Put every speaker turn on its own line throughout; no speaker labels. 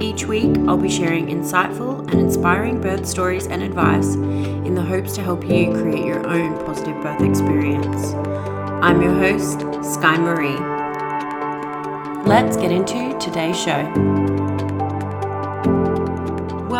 Each week, I'll be sharing insightful and inspiring birth stories and advice in the hopes to help you create your own positive birth experience. I'm your host, Sky Marie. Let's get into today's show.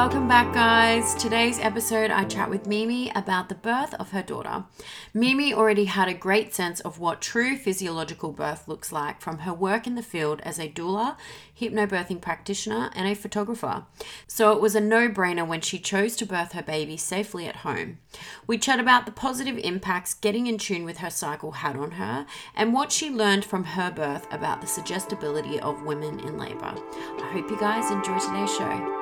Welcome back, guys. Today's episode, I chat with Mimi about the birth of her daughter. Mimi already had a great sense of what true physiological birth looks like from her work in the field as a doula, hypnobirthing practitioner, and a photographer. So it was a no brainer when she chose to birth her baby safely at home. We chat about the positive impacts getting in tune with her cycle had on her and what she learned from her birth about the suggestibility of women in labor. I hope you guys enjoy today's show.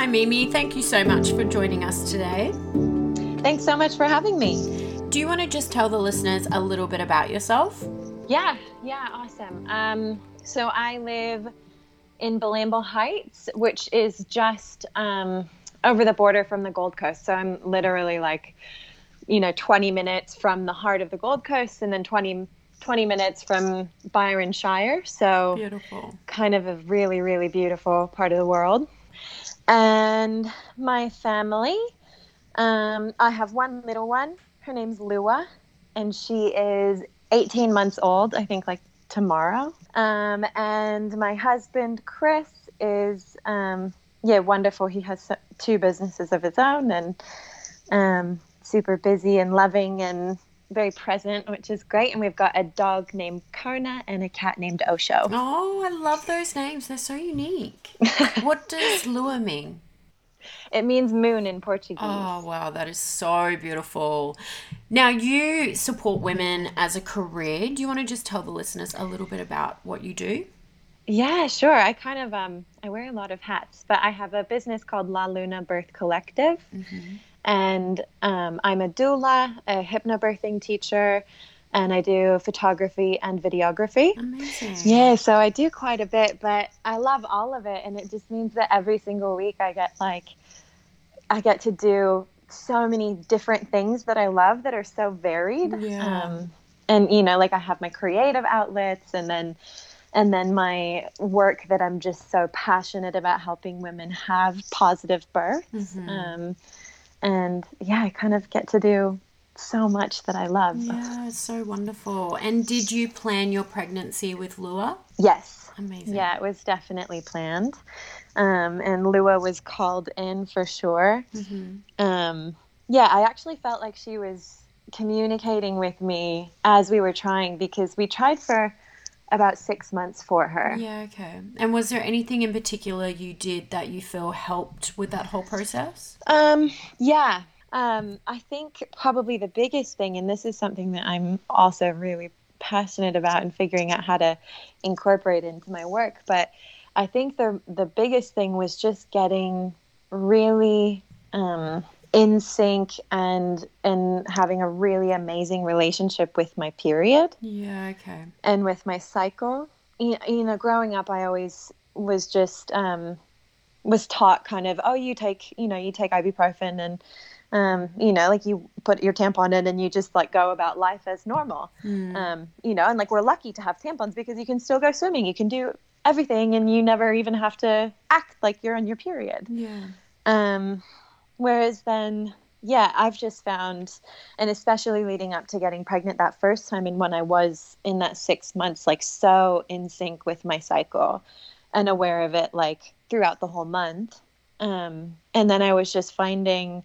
Hi, Mimi. Thank you so much for joining us today.
Thanks so much for having me.
Do you want to just tell the listeners a little bit about yourself?
Yeah, yeah, awesome. Um, so I live in Bilambil Heights, which is just um, over the border from the Gold Coast. So I'm literally like, you know, 20 minutes from the heart of the Gold Coast and then 20, 20 minutes from Byron Shire. So
beautiful.
Kind of a really, really beautiful part of the world and my family. Um, I have one little one. Her name's Lua, and she is 18 months old. I think like tomorrow. Um, and my husband Chris is um, yeah wonderful. He has two businesses of his own and um, super busy and loving and very present, which is great. And we've got a dog named Karna and a cat named Osho.
Oh, I love those names. They're so unique. what does Lua mean?
It means moon in Portuguese.
Oh, wow. That is so beautiful. Now, you support women as a career. Do you want to just tell the listeners a little bit about what you do?
Yeah, sure. I kind of um I wear a lot of hats, but I have a business called La Luna Birth Collective. Mm-hmm and um, I'm a doula, a hypnobirthing teacher, and I do photography and videography.
Amazing.
Yeah, so I do quite a bit, but I love all of it, and it just means that every single week I get like, I get to do so many different things that I love that are so varied.
Yeah. Um,
and you know, like I have my creative outlets, and then and then my work that I'm just so passionate about helping women have positive births. Mm-hmm. Um, and yeah, I kind of get to do so much that I love.
Yeah, it's so wonderful. And did you plan your pregnancy with Lua?
Yes.
Amazing.
Yeah, it was definitely planned. Um, and Lua was called in for sure. Mm-hmm. Um, yeah, I actually felt like she was communicating with me as we were trying because we tried for about six months for her.
Yeah, okay. And was there anything in particular you did that you feel helped with that whole process?
Um, yeah. Um, I think probably the biggest thing, and this is something that I'm also really passionate about and figuring out how to incorporate into my work, but I think the the biggest thing was just getting really um, in sync and and having a really amazing relationship with my period.
Yeah, okay.
And with my cycle. You, you know, growing up, I always was just um, was taught kind of, oh, you take, you know, you take ibuprofen and um, you know, like you put your tampon in and you just like go about life as normal.
Mm.
Um, you know, and like we're lucky to have tampons because you can still go swimming, you can do everything, and you never even have to act like you're on your period.
Yeah.
Um, whereas then, yeah, I've just found, and especially leading up to getting pregnant that first time, and when I was in that six months, like so in sync with my cycle and aware of it, like throughout the whole month. Um, and then I was just finding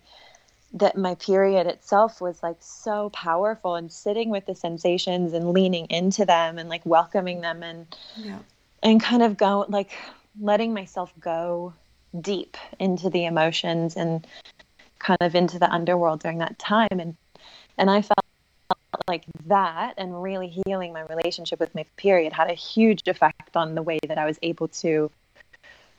that my period itself was like so powerful and sitting with the sensations and leaning into them and like welcoming them and
Yeah.
and kind of go like letting myself go deep into the emotions and kind of into the underworld during that time and and I felt like that and really healing my relationship with my period had a huge effect on the way that I was able to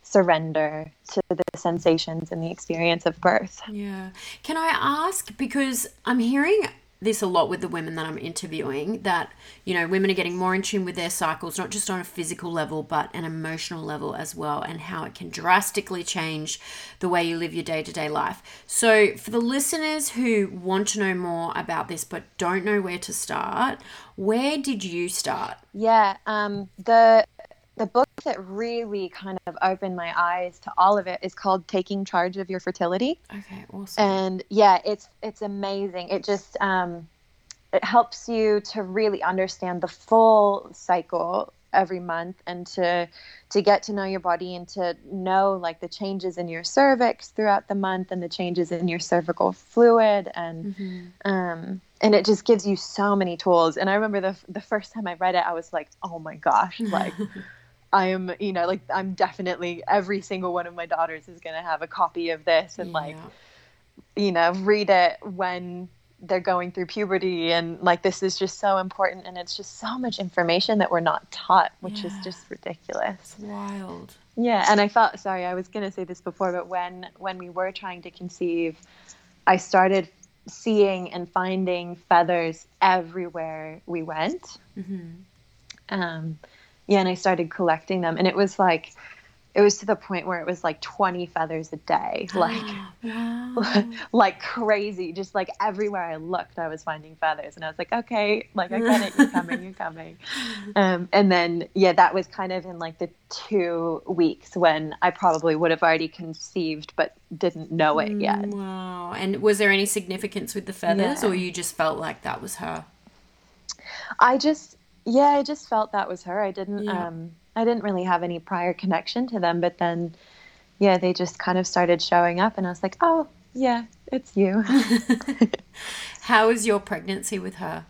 surrender to the sensations and the experience of birth.
Yeah. Can I ask because I'm hearing this a lot with the women that I'm interviewing that you know women are getting more in tune with their cycles not just on a physical level but an emotional level as well and how it can drastically change the way you live your day-to-day life. So for the listeners who want to know more about this but don't know where to start, where did you start?
Yeah, um, the the book that really kind of opened my eyes to all of it is called Taking Charge of Your Fertility.
Okay, awesome.
and yeah it's it's amazing it just um it helps you to really understand the full cycle every month and to to get to know your body and to know like the changes in your cervix throughout the month and the changes in your cervical fluid and
Mhm.
um and it just gives you so many tools and i remember the the first time i read it i was like oh my gosh like I am, you know, like I'm definitely every single one of my daughters is going to have a copy of this and like you know, read it when they're going through puberty and like this is just so important and it's just so much information that we're not taught, which is just ridiculous.
wild.
Yeah, and I felt sorry, I was going to say this before, but when when we were trying to conceive, I started seeing and finding feathers everywhere we went
hmm
um, yeah, and I started collecting them, and it was like, it was to the point where it was like 20 feathers a day, like,
wow.
like crazy. Just like everywhere I looked, I was finding feathers, and I was like, okay, like I get it, you're coming, you're coming. Um, and then yeah, that was kind of in like the two weeks when I probably would have already conceived, but didn't know it yet.
Mm, Wow. And was there any significance with the feathers,
Yeah.
or you just felt like that was her?
I just yeah, I just felt that was her. I didn't
Yeah.
um I didn't really have any prior connection to them, but then yeah, they just kind of started showing up and I was like, "Oh, yeah, it's you."
How was your pregnancy with her?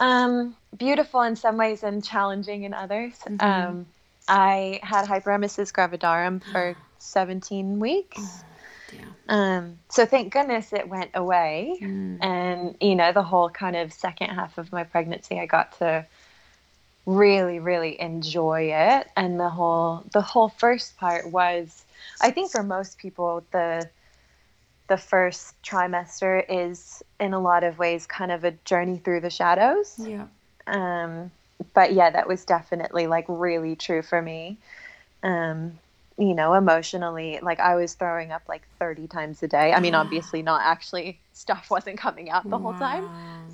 um beautiful in some ways and challenging in others.
Mhm.
Um I had hyperemesis gravidarum for 17 weeks.
Yeah.
Um so thank goodness it went away.
Mm.
and you know the whole kind of second half of my pregnancy i got to really really enjoy it and the whole the whole first part was i think for most people the the first trimester is in a lot of ways kind of a journey through the shadows
Yeah.
um, but yeah, that was definitely like really true for me. Um, you know, emotionally, like I was throwing up like 30 times a day. I mean, obviously, not actually, stuff wasn't coming out the whole time.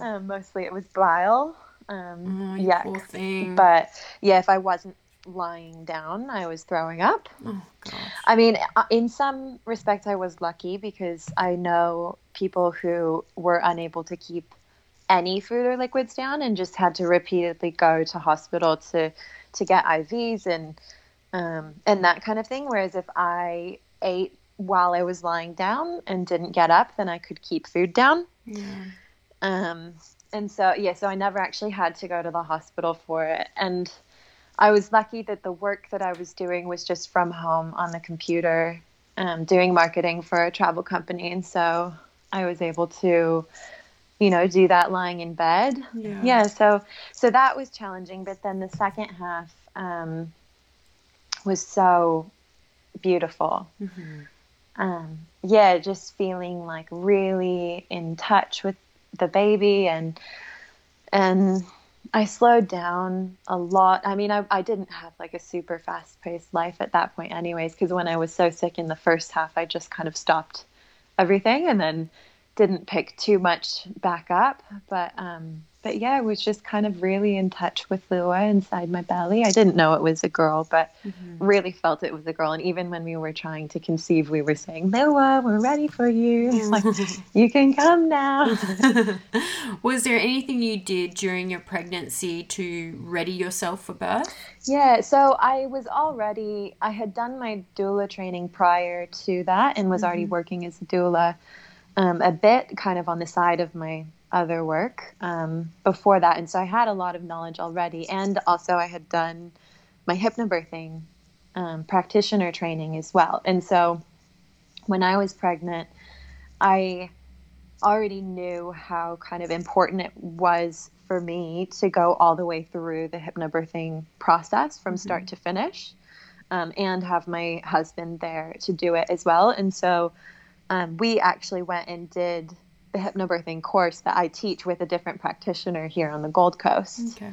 Um, mostly it was bile. Um,
Oh,
yuck. But yeah, if I wasn't lying down, I was throwing up.
oh gosh.
I mean, uh, in some respects, I was lucky because I know people who were unable to keep any food or liquids down and just had to repeatedly go to hospital to to get IVs and um, and that kind of thing. Whereas if I ate while I was lying down and didn't get up, then I could keep food down.
Yeah.
Um, and so, yeah, so I never actually had to go to the hospital for it. And I was lucky that the work that I was doing was just from home on the computer, um, doing marketing for a travel company. And so I was able to, you know, do that lying in bed.
Yeah.
Yeah, so so that was challenging, but then the second half um, was so beautiful
Mhm.
um, yeah, just feeling like really in touch with the baby and and I slowed down a lot. I mean, I, I didn't have like a super fast paced life at that point, anyways, because when I was so sick in the first half, I just kind of stopped everything and then didn't pick too much back up. But um, but yeah, I was just kind of really in touch with Lua inside my belly. I didn't know it was a girl, but mm-hmm. really felt it was a girl. And even when we were trying to conceive, we were saying, Lua, we're ready for you. like, you can come now.
was there anything you did during your pregnancy to ready yourself for birth?
Yeah, so I was already, I had done my doula training prior to that and was mm-hmm. already working as a doula um, a bit kind of on the side of my other work um, before that. And so I had a lot of knowledge already. And also, I had done my hypnobirthing um, practitioner training as well. And so when I was pregnant, I already knew how kind of important it was for me to go all the way through the hypnobirthing process from start mm-hmm. to finish um, and have my husband there to do it as well. And so um, we actually went and did the hypnobirthing course that I teach with a different practitioner here on the Gold Coast. Okay.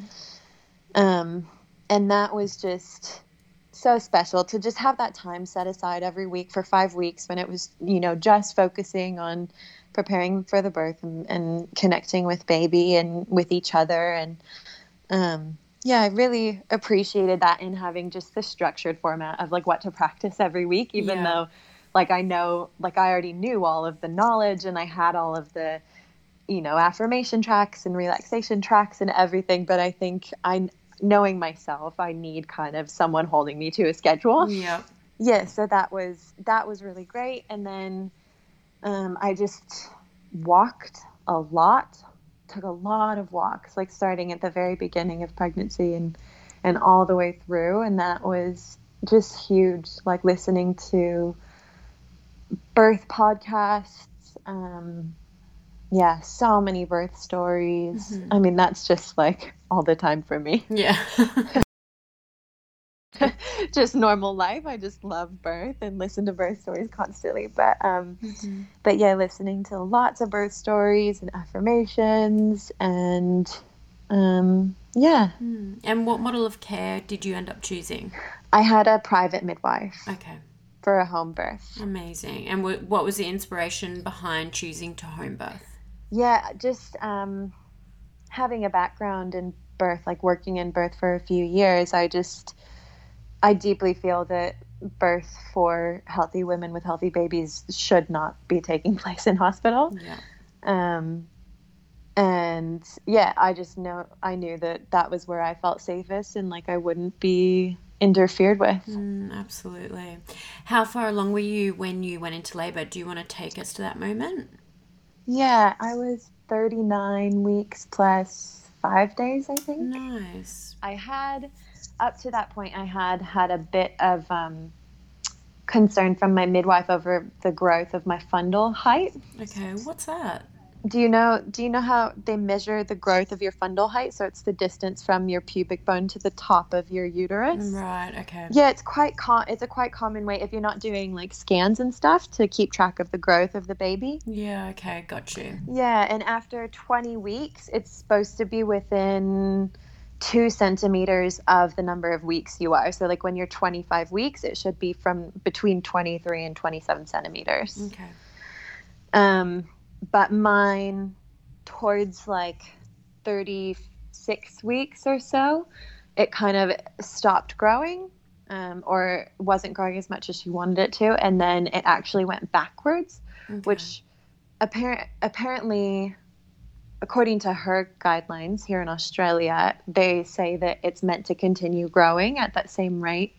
Um, and that was just so special to just have that time set aside every week for five weeks when it was, you know, just focusing on preparing for the birth and, and connecting with baby and with each other. And um, yeah, I really appreciated that in having just the structured format of like what to practice every week, even yeah. though like I know like I already knew all of the knowledge and I had all of the you know affirmation tracks and relaxation tracks and everything but I think I knowing myself I need kind of someone holding me to a schedule.
Yeah.
Yeah, so that was that was really great and then um, I just walked a lot took a lot of walks like starting at the very beginning of pregnancy and and all the way through and that was just huge like listening to birth podcasts. Um, yeah, so many birth stories. Mm-hmm. I mean, that's just like all the time for me.
Yeah.
just normal life. I just love birth and listen to birth stories constantly. But um, mm-hmm. but yeah, listening to lots of birth stories and affirmations and um, yeah.
Mm. And what model of care did you end up choosing?
I had a private midwife.
Okay
for a home birth.
Amazing. And w- what was the inspiration behind choosing to home birth?
Yeah, just um, having a background in birth, like working in birth for a few years, I just, I deeply feel that birth for healthy women with healthy babies should not be taking place in hospital.
Yeah.
Um, and yeah, I just know I knew that that was where I felt safest and like I wouldn't be interfered with.
Mm, absolutely. How far along were you when you went into labor? Do you want to take us to that moment?
Yeah, I was 39 weeks plus five days, I think.
Nice.
I had, up to that point, I had had a bit of um, concern from my midwife over the growth of my fundal height.
Okay, what's that?
Do you know do you know how they measure the growth of your fundal height? So it's the distance from your pubic bone to the top of your uterus.
Right okay.
Yeah it's quite com- it's a quite common way if you're not doing like scans and stuff to keep track of the growth of the baby.
Yeah okay got you.
Yeah and after 20 weeks it's supposed to be within two centimeters of the number of weeks you are. So like when you're 25 weeks it should be from between 23 and 27 centimeters.
Okay.
Um but mine towards like 36 weeks or so it kind of stopped growing um, or wasn't growing as much as she wanted it to and then it actually went backwards okay. which apparent, apparently according to her guidelines here in australia they say that it's meant to continue growing at that same rate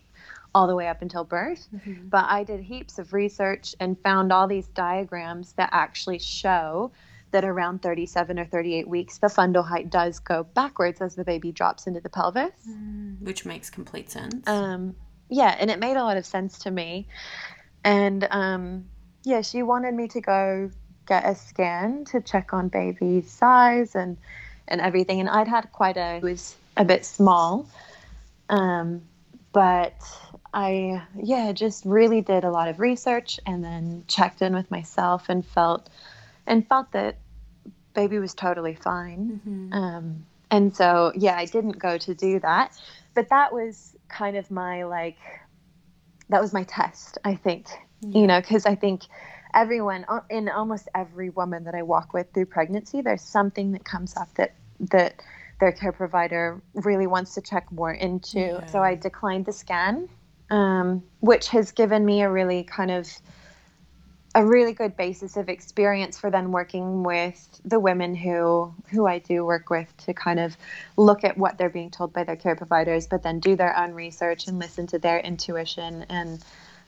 all the way up until birth. Mm-hmm. But I did heaps of research and found all these diagrams that actually show that around 37 or 38 weeks, the fundal height does go backwards as the baby drops into the pelvis.
Mm, which makes complete sense.
Um, yeah, and it made a lot of sense to me. And um, yeah, she wanted me to go get a scan to check on baby's size and and everything. And I'd had quite a it was a bit small, um, but I, yeah, just really did a lot of research and then checked in with myself and felt, and felt that baby was totally fine. Mm-hmm. Um, and so, yeah, I didn't go to do that, but that was kind of my like, that was my test, I think, yeah. you know, because I think everyone in almost every woman that I walk with through pregnancy, there's something that comes up that that their care provider really wants to check more into. Yeah. So I declined the scan, um, which has given me a really kind of a really good basis of experience for then working with the women who who I do work with to kind of look at what they're being told by their care providers, but then do their own research and listen to their intuition and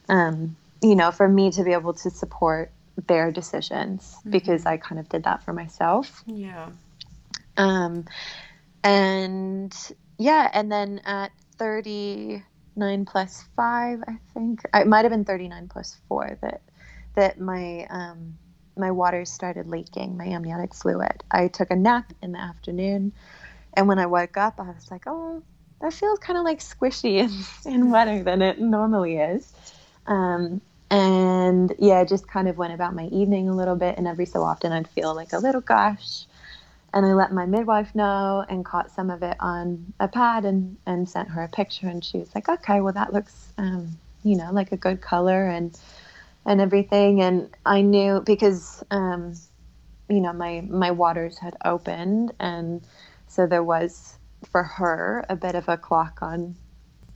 um, you know, for me to be able to support their decisions mm-hmm. because I kind of did that for myself.
Yeah.
Um, and yeah, and then at 39 plus five, I think it might have been 39 plus four that that my um, my water started leaking, my amniotic fluid. I took a nap in the afternoon, and when I woke up, I was like, oh, that feels kind of like squishy and, and wetter than it normally is. Um, and yeah, just kind of went about my evening a little bit, and every so often I'd feel like a little gush. And I let my midwife know and caught some of it on a pad and, and sent her a picture. And she was like, okay, well, that looks, um, you know, like a good color and and everything. And I knew because, um, you know, my, my waters had opened. And so there was, for her, a bit of a clock on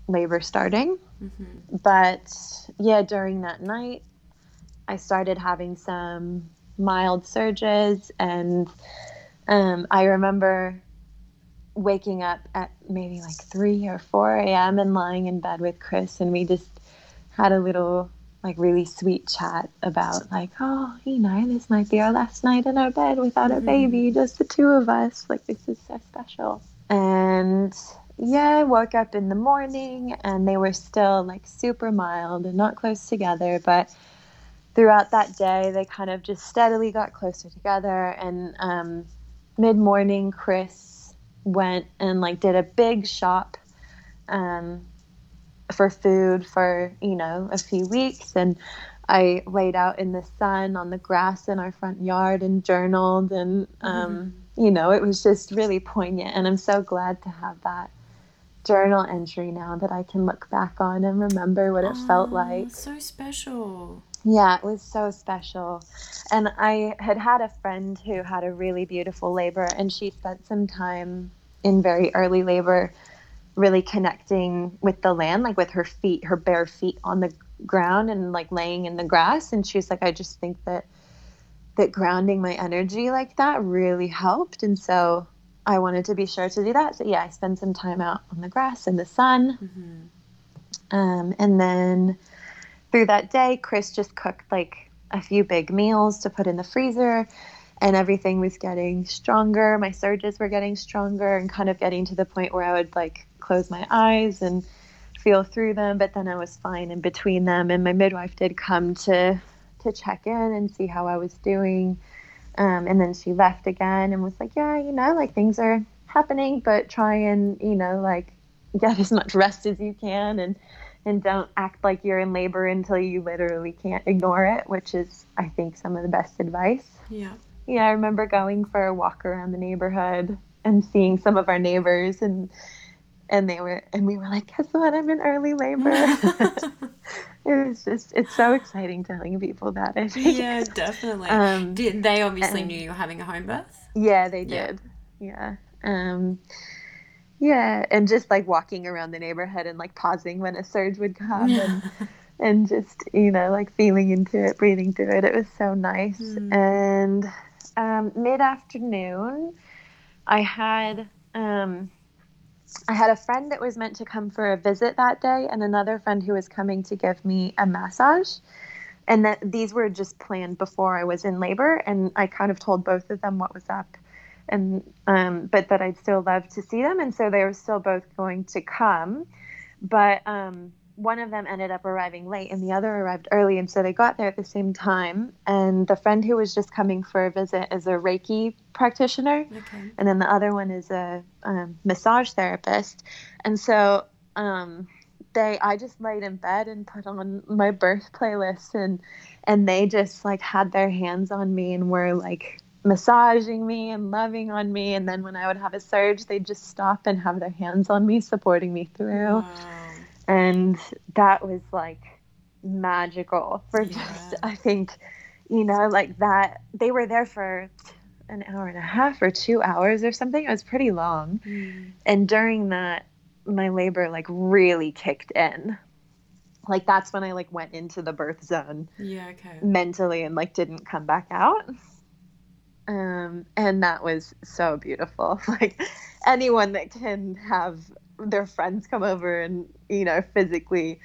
labor starting. Mm-hmm. But yeah, during that night, I started having some mild surges, and um, I remember waking up at maybe like 3 or 4 a.m. and lying in bed with Chris, and we just had a little like really sweet chat about like oh you know this might be our last night in our bed without mm-hmm. a baby just the two of us like this is so special and yeah, I woke up in the morning and they were still like super mild and not close together. But throughout that day, they kind of just steadily got closer together. And um, mid morning, Chris went and like did a big shop um, for food for, you know, a few weeks. And I laid out in the sun on the grass in our front yard and journaled. And, um, mm-hmm. you know, it was just really poignant. And I'm so glad to have that journal entry now that I can look back on and remember what it oh, felt like.
So special.
Yeah, it was so special. And I had had a friend who had a really beautiful labor, and she spent some time in very early labor really connecting with the land, like with her feet, her bare feet on the ground and like laying in the grass. And she was like, I just think that that grounding my energy like that really helped. And so I wanted to be sure to do that. So yeah, I spent some time out on the grass in the sun. Mm-hmm. Um, and then through that day, Chris just cooked like a few big meals to put in the freezer, and everything was getting stronger. My surges were getting stronger and kind of getting to the point where I would like close my eyes and feel through them, but then I was fine in between them. And my midwife did come to to check in and see how I was doing. Um, and then she left again and was like, yeah, you know, like things are happening, but try and, you know, like get as much rest as you can and, and don't act like you're in labor until you literally can't ignore it, which is, I think, some of the best advice.
Yeah.
Yeah, I remember going for a walk around the neighborhood and seeing some of our neighbors and and they were and we were like guess what? I'm in early labor. It was just it's so exciting telling people that i think.
Yeah definitely. Um, did they obviously and, knew you were having a home birth?
Yeah they did. Yeah, yeah. um yeah and just like walking around the neighborhood and like pausing when a surge would come and and just you know like feeling into it breathing through it it was so nice mm. and um, mid-afternoon i had um I had a friend that was meant to come for a visit that day, and another friend who was coming to give me a massage. And that these were just planned before I was in labor, and I kind of told both of them what was up, and um, but that I'd still love to see them, and so they were still both going to come. But um, one of them ended up arriving late and the other arrived early and so they got there at the same time and the friend who was just coming for a visit is a reiki practitioner okay. and then the other one is a um, massage therapist and so um, they i just laid in bed and put on my birth playlist and and they just like had their hands on me and were like massaging me and loving on me and then when i would have a surge they'd just stop and have their hands on me supporting me through wow and that was like magical for yeah. just i think you know, like that. They were there for an hour and a half or two hours or something. It was pretty long.
Mm.
And during that, my labor like really kicked in. Like that's when I like went into the birth zone
Yeah, okay.
mentally and like didn't come back out. Um, and that was so beautiful. Like anyone that can have their friends come over and you know physically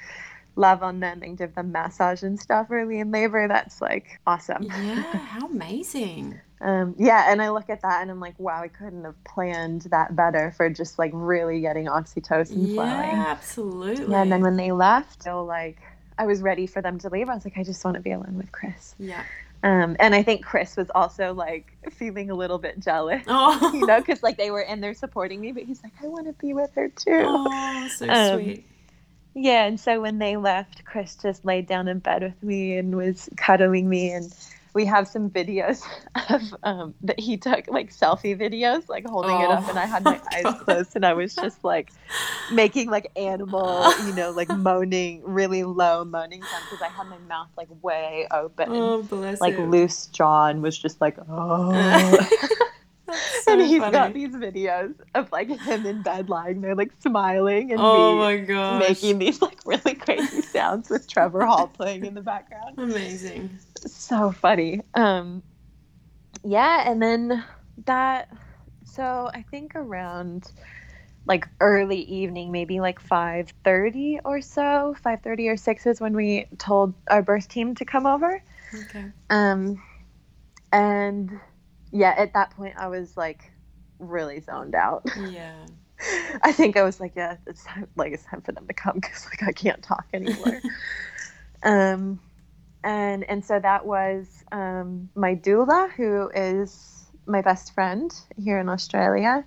love on them and give them massage and stuff early in labor, that's like awesome.
Yeah, how amazing.
Um, yeah, and I look at that and I'm like, wow, I couldn't have planned that better for just like really getting oxytocin flowing.
Yeah, absolutely.
Yeah, and then when they left, so like I was ready for them to leave. I was like, I just want to be alone with Chris.
Yeah.
Um, and I think Chris was also like feeling a little bit jealous,
Oh,
you know, because like they were in there supporting me, but he's like, I want to be with her too.
oh so
Um,
sweet.
Yeah, and so when they left, Chris just laid down in bed with me and was cuddling me, and we have some videos of um, that he took, like selfie videos, like holding it up, and I had my
Oh,
eyes closed, and I was just like making like animal, you know, like moaning, really low moaning sound because I had my mouth like way open,
Oh, bless
like
him.
loose jaw, and was just like, oh.
So
and he's
funny.
got these videos of like him in bed lying there, like smiling, and
Oh
me
my
making these like really crazy sounds with Trevor Hall playing in the background.
Amazing.
So funny. Um yeah, and then that so I think around like early evening, maybe like 5:30 or so, 5:30 or 6 is when we told our birth team to come over.
Okay.
Um and yeah, at that point I was like really zoned out.
Yeah.
I think I was like, yeah, it's time, like it's time for them to come because like I can't talk anymore. um, and and so that was um, my doula, who is my best friend here in Australia,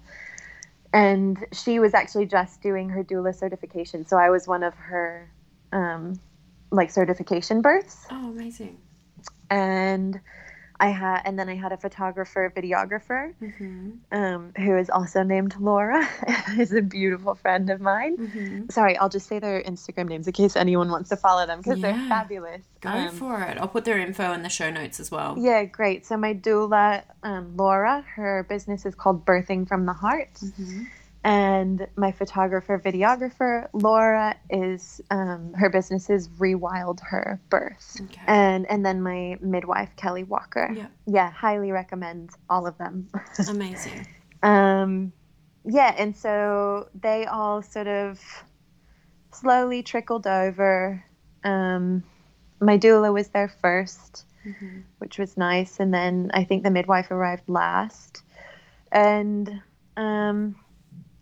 and she was actually just doing her doula certification. So I was one of her um, like certification births,
Oh, amazing.
and I had and then I had a photographer, videographer
Mm-hmm.
um, who is also named Laura, is a beautiful friend of mine.
Mm-hmm.
Sorry, I'll just say their Instagram names in case anyone wants to follow them because they're fabulous.
Go
Um,
for it. I'll put their info in the show notes as well.
Yeah, great. So my doula, um, Laura, her business is called Birthing from the Heart,
Mm-hmm.
And my photographer, videographer, Laura, is um, her business is Rewild Her Birth,
Okay.
and and then my midwife, Kelly Walker.
Yeah.
yeah, highly recommend all of them.
Amazing.
Um, yeah, and so they all sort of slowly trickled over. Um, my doula was there first,
Mm-hmm.
which was nice, and then I think the midwife arrived last. And um,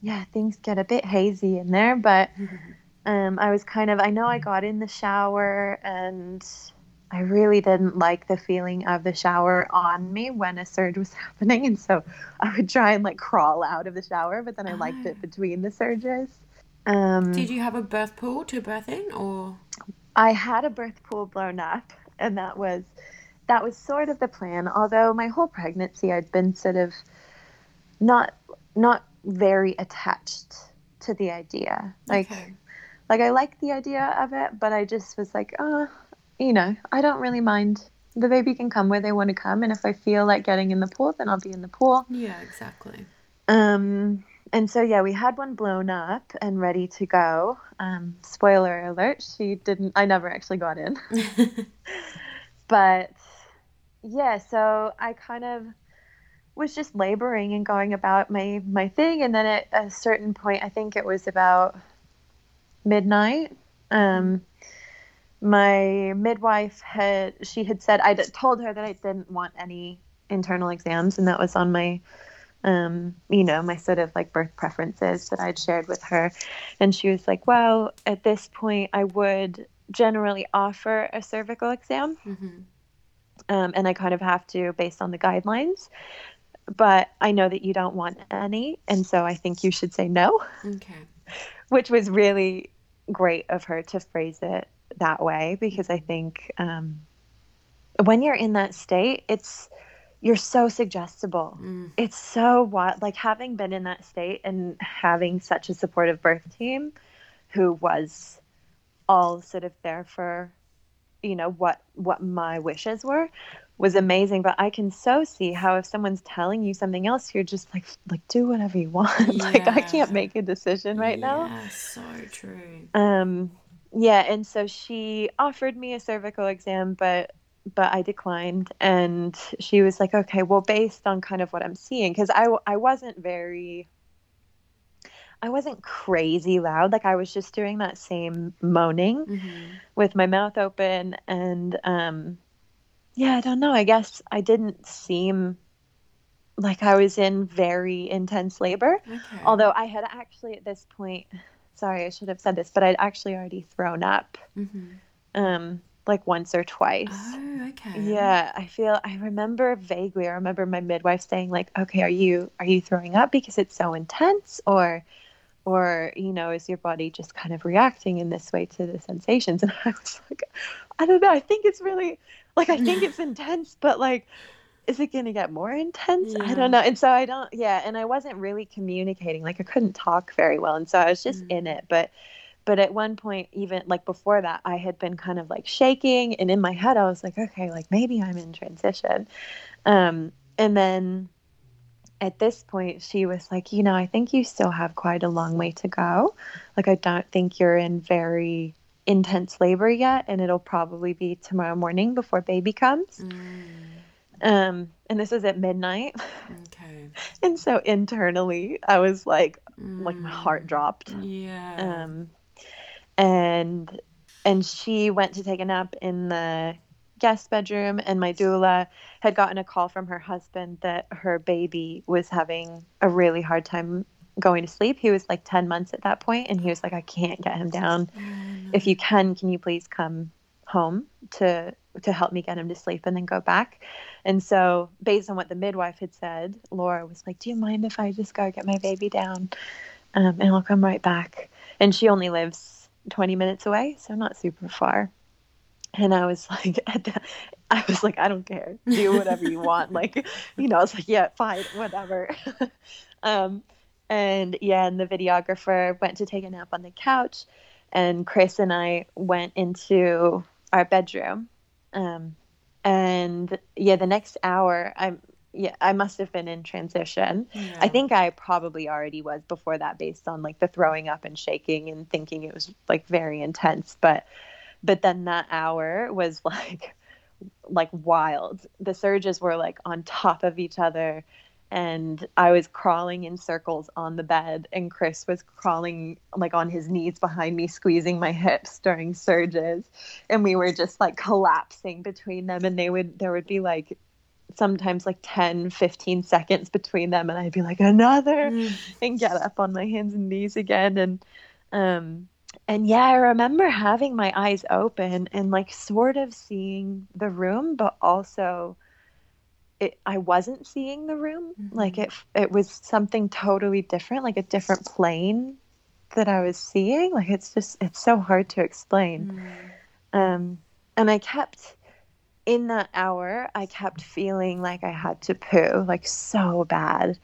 yeah, things get a bit hazy in there, but um, I was kind of, I know I got in the shower and I really didn't like the feeling of the shower on me when a surge was happening. And so I would try and like crawl out of the shower, but then I liked
Ah.
it between the surges. Um,
Did you have a birth pool to birth in, or
I had a birth pool blown up, and that was that was sort of the plan. Although my whole pregnancy, I'd been sort of not not very attached to the idea. Like
Okay.
like I liked the idea of it, but I just was like, oh, you know, I don't really mind. The baby can come where they want to come, and if I feel like getting in the pool, then I'll be in the pool.
Yeah, exactly.
Um, and so yeah, we had one blown up and ready to go. Um, spoiler alert: she didn't. I never actually got in. but yeah, so I kind of was just laboring and going about my my thing, and then at a certain point, I think it was about midnight. Um, my midwife had she had said I told her that I didn't want any internal exams, and that was on my um, you know, my sort of like birth preferences that I'd shared with her. And she was like, well, at this point, I would generally offer a cervical exam.
hmm
Um, and I kind of have to based on the guidelines. But I know that you don't want any. And so I think you should say no,
Okay.
which was really great of her to phrase it that way because I think um, when you're in that state, it's you're so suggestible
Mm.
it's so what like having been in that state and having such a supportive birth team who was all sort of there for you know what what my wishes were was amazing but i can so see how if someone's telling you something else you're just like like do whatever you want yeah. like i can't make a decision right
yeah,
now
so true
um yeah and so she offered me a cervical exam but but I declined and she was like okay well based on kind of what I'm seeing cuz I I wasn't very I wasn't crazy loud. Like I was just doing that same moaning mm-hmm. with my mouth open. And um, yeah, I don't know. I guess I didn't seem like I was in very intense labor. Okay. Although I had actually at this point, sorry, I should have said this, but I'd actually already thrown up. Mm-hmm. Um, like once or twice.
Oh, okay.
Yeah, I feel I remember vaguely. I remember my midwife saying like, "Okay, are you are you throwing up because it's so intense or or you know is your body just kind of reacting in this way to the sensations and i was like i don't know i think it's really like i think it's intense but like is it going to get more intense yeah. i don't know and so i don't yeah and i wasn't really communicating like i couldn't talk very well and so i was just mm. in it but but at one point even like before that i had been kind of like shaking and in my head i was like okay like maybe i'm in transition um and then at this point, she was like, You know, I think you still have quite a long way to go. Like, I don't think you're in very intense labor yet, and it'll probably be tomorrow morning before baby comes. Mm. Um, and this is at midnight.
Okay.
and so internally, I was like, mm. like my heart mm. dropped.
Yeah.
Um, and and she went to take a nap in the guest bedroom, and my doula had gotten a call from her husband that her baby was having a really hard time going to sleep. He was like 10 months at that point, and he was like, I can't get him down. If you can, can you please come home to to help me get him to sleep and then go back. And so, based on what the midwife had said, Laura was like, "Do you mind if I just go get my baby down, um, and I'll come right back?" And she only lives 20 minutes away, so not super far and I was like, I was like, I don't care, do whatever you want. like, you know, I was like, yeah, fine, whatever. um, and yeah, and the videographer went to take a nap on the couch, and Chris and I went into our bedroom. Um, and yeah, the next hour, I'm yeah, I must have been in transition. Yeah. I think I probably already was before that, based on like the throwing up and shaking and thinking it was like very intense, but but then that hour was like like wild the surges were like on top of each other and i was crawling in circles on the bed and chris was crawling like on his knees behind me squeezing my hips during surges and we were just like collapsing between them and they would there would be like sometimes like 10 15 seconds between them and i'd be like another mm. and get up on my hands and knees again and um and yeah, I remember having my eyes open and like sort of seeing the room, but also it, I wasn't seeing the room. Mm-hmm. Like it, it was something totally different, like a different plane that I was seeing. Like it's just, it's so hard to explain. Mm-hmm. Um, and I kept in that hour, I kept feeling like I had to poo, like so bad.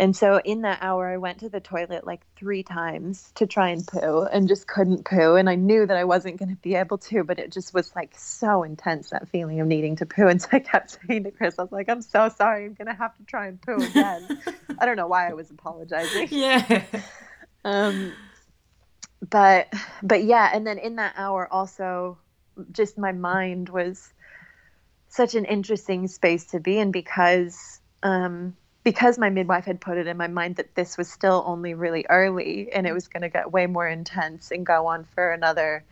And so in that hour, I went to the toilet like three times to try and poo and just couldn't poo. And I knew that I wasn't going to be able to, but it just was like so intense that feeling of needing to poo. And so I kept saying to Chris, I was like, I'm so sorry. I'm going to have to try and poo again. I don't know why I was apologizing.
Yeah.
Um, but, but yeah. And then in that hour, also, just my mind was such an interesting space to be in because, um, because my midwife had put it in my mind that this was still only really early and it was going to get way more intense and go on for another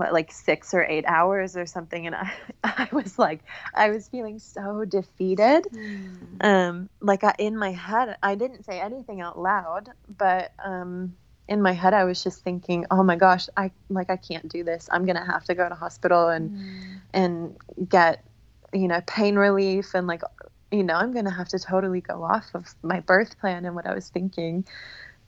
what like six or eight hours or something and i i was like i was feeling so defeated mm. um like I, in my head i didn't say anything out loud but um in my head i was just thinking oh my gosh i like i can't do this i'm gonna have to go to hospital and mm. and get you know pain relief and like you know, I'm going to have to totally go off of my birth plan and what I was thinking.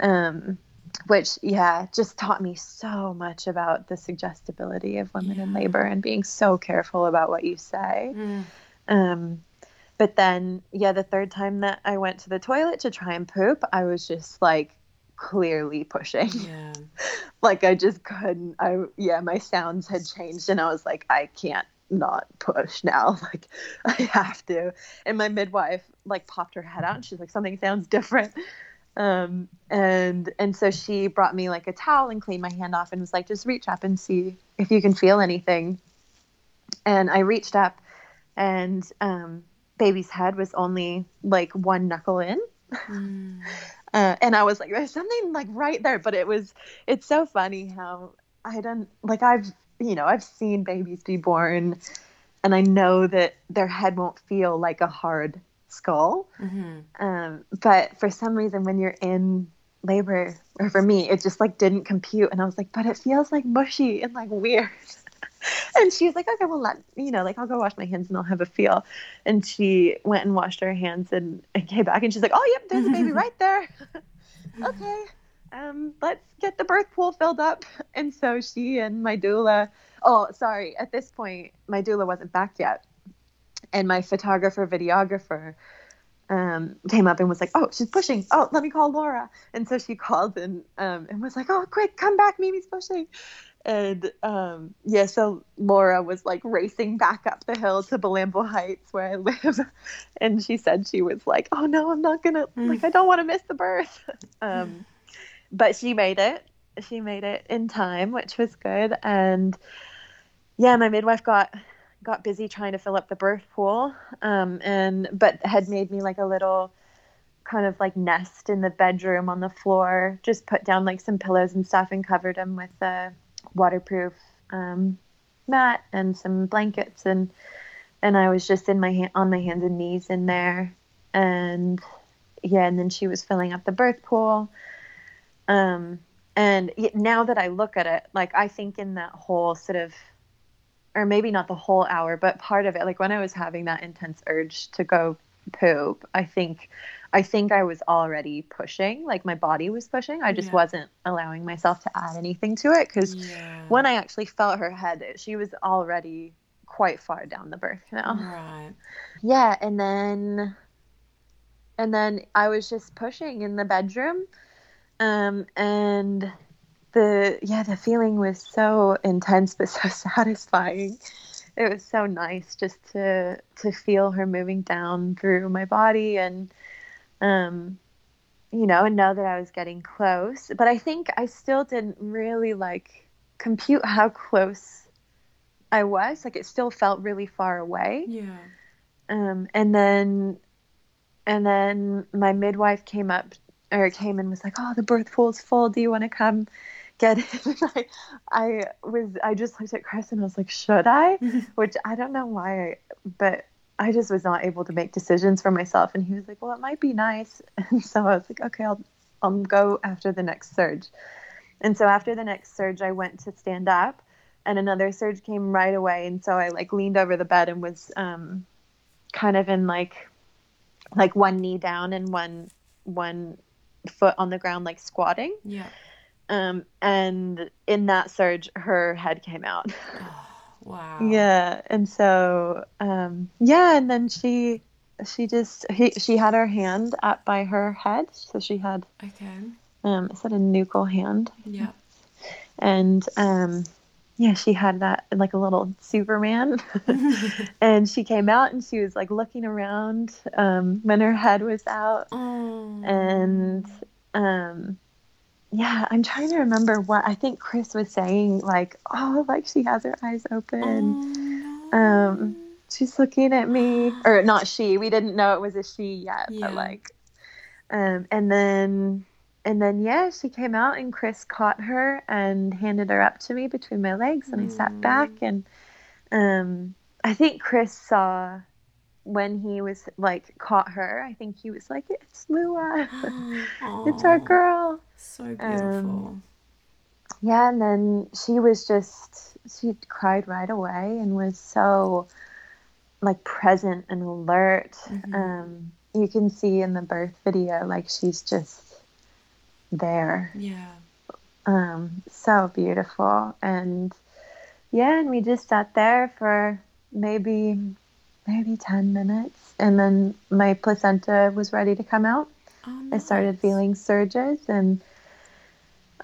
Um, which, yeah, just taught me so much about the suggestibility of women yeah. in labor and being so careful about what you say. Mm. Um, but then, yeah, the third time that I went to the toilet to try and poop, I was just like clearly pushing.
Yeah.
like I just couldn't. I yeah, my sounds had changed, and I was like, I can't not push now. Like I have to. And my midwife like popped her head out and she's like, something sounds different. Um, and and so she brought me like a towel and cleaned my hand off and was like, just reach up and see if you can feel anything. And I reached up and um, baby's head was only like one knuckle in. Mm. Uh, and I was like, there's something like right there. But it was, it's so funny how I don't, like, I've, you know, I've seen babies be born and I know that their head won't feel like a hard skull. Mm-hmm. Um, but for some reason, when you're in labor, or for me, it just like didn't compute. And I was like, but it feels like mushy and like weird. and she was like, okay, well, let you know, like I'll go wash my hands and I'll have a feel. And she went and washed her hands and, and came back and she's like, oh, yep, there's a baby right there. okay, um, let's get the birth pool filled up. And so she and my doula, oh, sorry, at this point, my doula wasn't back yet. And my photographer, videographer, um, came up and was like, "Oh, she's pushing. Oh, let me call Laura." And so she called and um, and was like, "Oh, quick, come back, Mimi's pushing." and um, yeah, so Laura was like racing back up the hill to Bilambil Heights where I live, and she said she was like, "Oh no, I'm not gonna mm. like I don't want to miss the birth," um, but she made it. She made it in time, which was good. And yeah, my midwife got got busy trying to fill up the birth pool, um, and but had made me like a little kind of like nest in the bedroom on the floor. Just put down like some pillows and stuff and covered them with the waterproof um, mat and some blankets and and I was just in my hand on my hands and knees in there and yeah and then she was filling up the birth pool um and now that I look at it like I think in that whole sort of or maybe not the whole hour but part of it like when I was having that intense urge to go poop I think I think I was already pushing, like my body was pushing. I just yeah. wasn't allowing myself to add anything to it because yeah. when I actually felt her head, she was already quite far down the birth canal. Right. Yeah, and then and then I was just pushing in the bedroom. Um and the yeah, the feeling was so intense but so satisfying. It was so nice just to to feel her moving down through my body and um, you know, and know that I was getting close. But I think I still didn't really like compute how close I was. Like it still felt really far away.
Yeah.
Um, and then, and then my midwife came up or came and was like, "Oh, the birth pool's full. Do you want to come?" get it. I, I was, I just looked at Chris and I was like, should I? Which I don't know why, I, but I just was not able to make decisions for myself. And he was like, well, it might be nice. And so I was like, okay, I'll, I'll go after the next surge. And so after the next surge, I went to stand up and another surge came right away. And so I like leaned over the bed and was um, kind of in like, like one knee down and one, one foot on the ground, like squatting.
Yeah.
Um, and in that surge, her head came out.
Wow.
Yeah, and so um, yeah, and then she she just he, she had her hand up by her head, so she had
okay.
Um, is that a nuchal hand?
Yeah.
And um, yeah, she had that like a little Superman, and she came out and she was like looking around um, when her head was out,
oh.
and um, yeah, I'm trying to remember what I think Chris was saying, like, oh, like she has her eyes open. Oh, um, she's looking at me, or not she. We didn't know it was a she yet, yeah. but like, um, and then, and then yeah, she came out, and Chris caught her and handed her up to me between my legs, and mm. I sat back, and um, I think Chris saw when he was like caught her, I think he was like, "It's Lua, it's our girl."
So beautiful. Um,
yeah, and then she was just she cried right away and was so like present and alert. Mm-hmm. Um, you can see in the birth video, like she's just there.
Yeah.
Um, so beautiful, and yeah, and we just sat there for maybe maybe 10 minutes. And then my placenta was ready to come out.
Oh, nice.
I started feeling surges and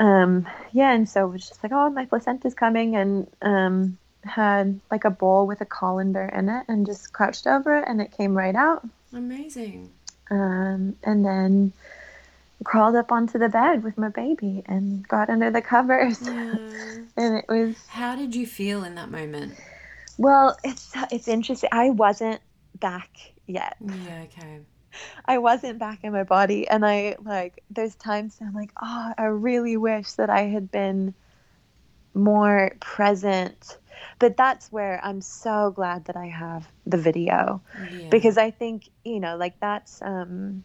um, yeah, and so it was just like, oh, my placenta's coming. And um, had like a bowl with a colander in it and just crouched over it and it came right out.
Amazing.
Um, and then crawled up onto the bed with my baby and got under the covers.
Yeah.
and it was
How did you feel in that moment?
well, it's it's interesting. I wasn't back yet.
Yeah, okay.
I wasn't back in my body and I like there's times I'm like, "Oh, I really wish that I had been more present." But that's where I'm so glad that I have the video
Yeah.
because I think, you know, like that's um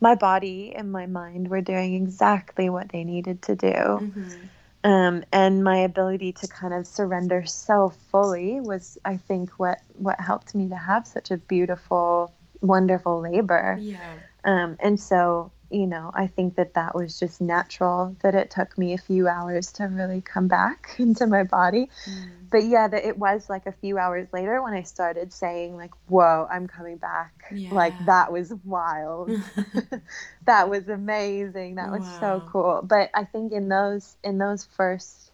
my body and my mind were doing exactly what they needed to do.
Mhm.
Um, and my ability to kind of surrender so fully was, I think, what what helped me to have such a beautiful, wonderful labor.
Yeah.
Um, and so, you know, I think that that was just natural. That it took me a few hours to really come back into my body.
Mm.
But yeah, that it was like a few hours later when I started saying like, "Whoa, I'm coming back." Like that was wild that was amazing that was so cool but i think in those in those first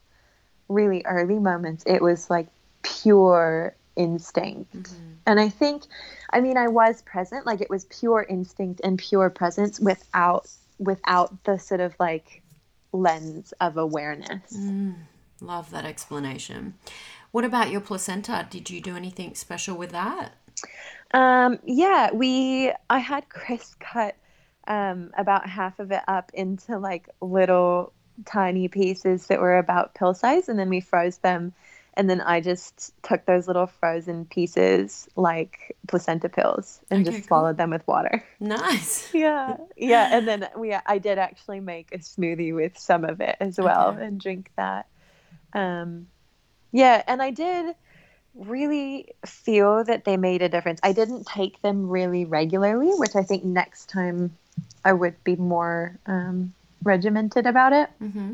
really early moments it was like pure instinct
Mhm.
and i think i mean i was present like it was pure instinct and pure presence without without the sort of like lens of awareness
Mm. Love that explanation. What about your placenta? Did you do anything special with that?
Um, yeah, we I had Chris cut um, about half of it up into like little tiny pieces that were about pill size, and then we froze them. And then I just took those little frozen pieces like placenta pills and
Okay,
just
cool.
swallowed them with water.
Nice.
Yeah, yeah. And then we I did actually make a smoothie with some of it as well
Okay.
and drink that. Um, yeah, and I did really feel that they made a difference. I didn't take them really regularly, which I think next time I would be more um, regimented about it.
Mm-hmm.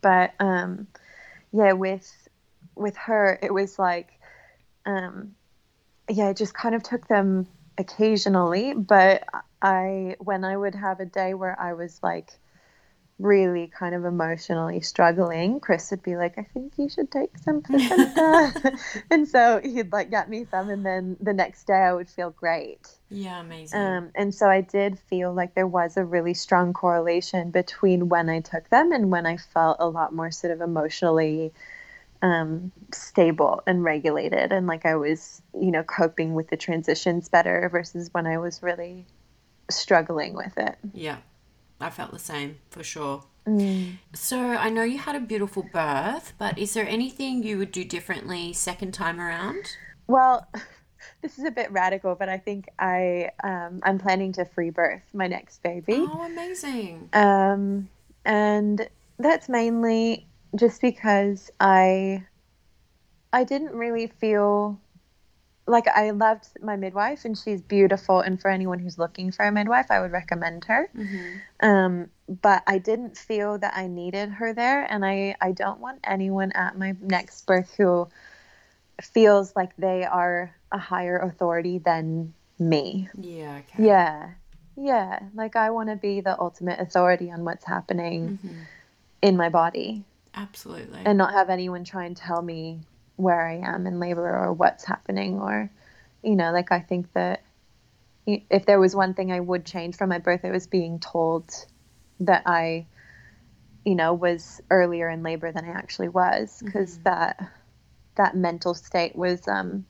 But um, yeah, with with her, it was like, um, yeah, it just kind of took them occasionally. But I, when I would have a day where I was like really kind of emotionally struggling, Chris would be like, I think you should take some placenta. and so he'd like get me some, and then the next day I would feel great.
Yeah, amazing.
Um, and so I did feel like there was a really strong correlation between when I took them and when I felt a lot more sort of emotionally um, stable and regulated, and like I was, you know, coping with the transitions better versus when I was really struggling with it.
yeah, I felt the same for sure.
Mm.
So I know you had a beautiful birth, but is there anything you would do differently second time around?
Well, this is a bit radical, but I think I um, I'm planning to free birth my next baby.
Oh, amazing.
Um, and that's mainly just because I I didn't really feel like I loved my midwife and she's beautiful and for anyone who's looking for a midwife I would recommend her.
Mm-hmm.
Um, but I didn't feel that I needed her there and I I don't want anyone at my next birth who feels like they are a higher authority than me.
Yeah, okay.
Yeah. Yeah. Like I want to be the ultimate authority on what's happening
hmm
in my body
Absolutely.
and not have anyone try and tell me where I am in labor or what's happening or you know, like I think that if there was one thing I would change from my birth it was being told that I you know was earlier in labor than I actually was because
Mhm.
that that mental state was um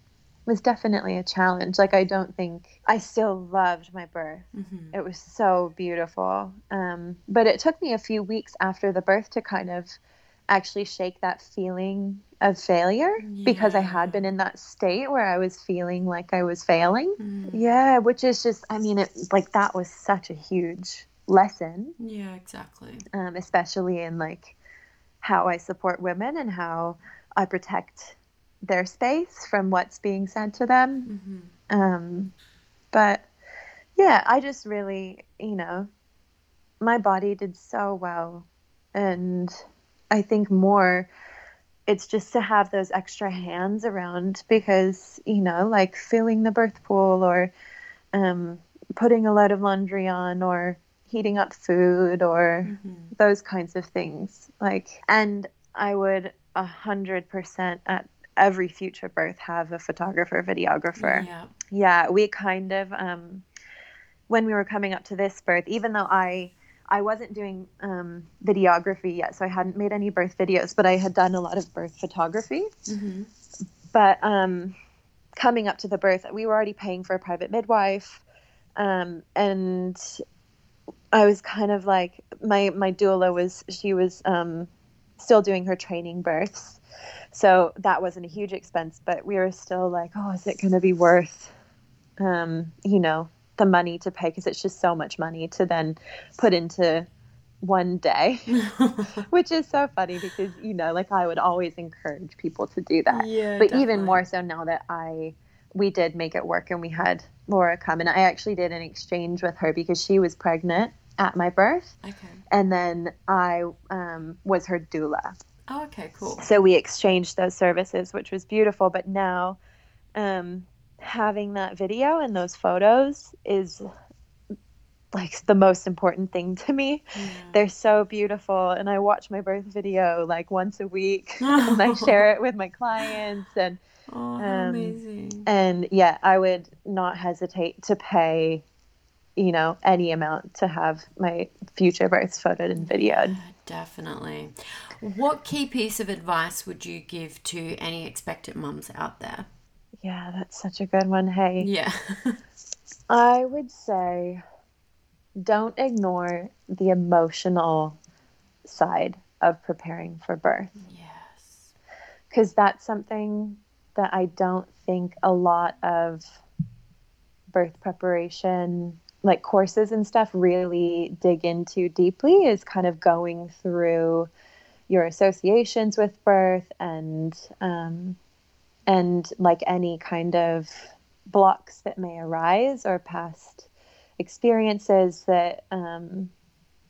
was definitely a challenge. Like I don't think I still loved my birth.
hmm
It was so beautiful. Um, but it took me a few weeks after the birth to kind of actually shake that feeling of failure because I had been in that state where I was feeling like I was failing.
Mm.
Yeah, which is just, I mean, it like that was such a huge lesson,
Yeah, exactly.
um, especially in like how I support women and how I protect their space from what's being said to them.
hmm
Um, but yeah, I just really, you know, my body did so well. And I think more, it's just to have those extra hands around because, you know, like filling the birth pool or um, putting a load of laundry on or heating up food or
hmm
those kinds of things. Like, and I would a hundred percent at every future birth have a photographer, videographer.
Yeah.
Yeah, we kind of um, when we were coming up to this birth, even though I I wasn't doing um, videography yet, so I hadn't made any birth videos, but I had done a lot of birth photography.
hmm
But um, coming up to the birth, we were already paying for a private midwife, um, and I was kind of like my my doula was she was um, still doing her training births, so that wasn't a huge expense, but we were still like, oh, is it going to be worth, um, you know, the money to pay because it's just so much money to then put into one day, which is so funny because you know, like I would always encourage people to do that
yeah.
but even more so now that I we did make it work and we had Laura come and I actually did an exchange with her because she was pregnant at my birth
Okay.
and then I um, was her doula.
Oh, okay. Cool.
So we exchanged those services, which was beautiful. But now um, having that video and those photos is like the most important thing to me.
Yeah.
They're so beautiful and I watch my birth video like once a week and I share it with my clients and
Oh,
Um,
amazing.
and yeah, I would not hesitate to pay, you know, any amount to have my future births photoed and videoed.
Definitely. What key piece of advice would you give to any expectant mums out there?
Yeah, that's such a good one. Hey,
Yeah.
I would say don't ignore the emotional side of preparing for birth
yes.
because that's something that I don't think a lot of birth preparation like courses and stuff really dig into deeply is kind of going through your associations with birth and um, and like any kind of blocks that may arise or past experiences that um,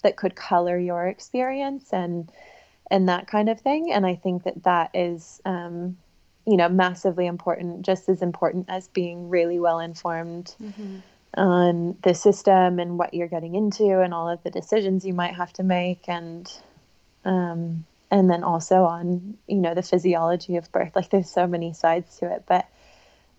that could color your experience and and that kind of thing. And i think that that is um, you know massively important just as important as being really well informed
hmm
on the system and what you're getting into and all of the decisions you might have to make and um, and then also on you know the physiology of birth like there's so many sides to it but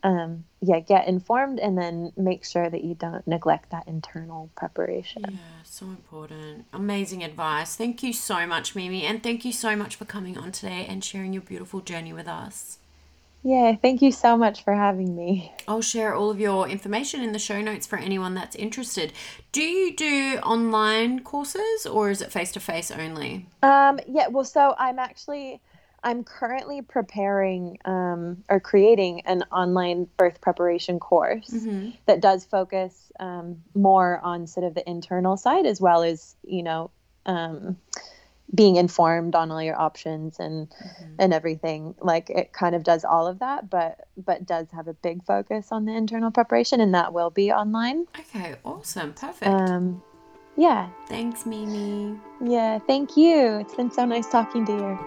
um, yeah get informed and then make sure that you don't neglect that internal preparation
Yeah, so important. Amazing advice. Thank you so much, Mimi, and thank you so much for coming on today and sharing your beautiful journey with us.
Yeah thank you so much for having me
I'll share all of your information in the show notes for anyone that's interested. Do you do online courses or is it face to face only?
Um, yeah, well, so I'm actually, I'm currently preparing um, or creating an online birth preparation course
Mm-hmm.
that does focus um, more on sort of the internal side as well as, you know, um, being informed on all your options and and everything. Like it kind of does all of that, but but does have a big focus on the internal preparation, and that will be online.
Okay, awesome. Perfect.
Um, yeah,
Thanks, Mimi.
yeah. Thank you. It's been so nice talking to you.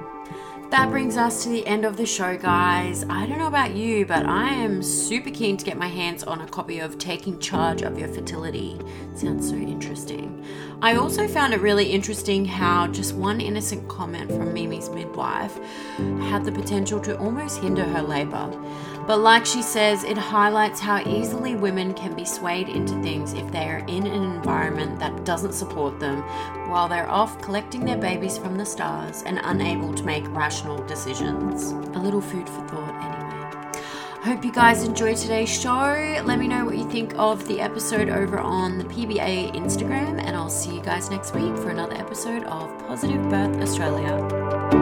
That brings us to the end of the show, guys. I don't know about you, but I am super keen to get my hands on a copy of Taking Charge of Your Fertility. Sounds so interesting. I also found it really interesting how just one innocent comment from Mimi's midwife had the potential to almost hinder her labor. But like she says, it highlights how easily women can be swayed into things if they are in an environment that doesn't support them while they're off collecting their babies from the stars and unable to make rational decisions. A little food for thought, anyway. I hope you guys enjoyed today's show. Let me know what you think of the episode over on the PBA Instagram, and I'll see you guys next week for another episode of Positive Birth Australia.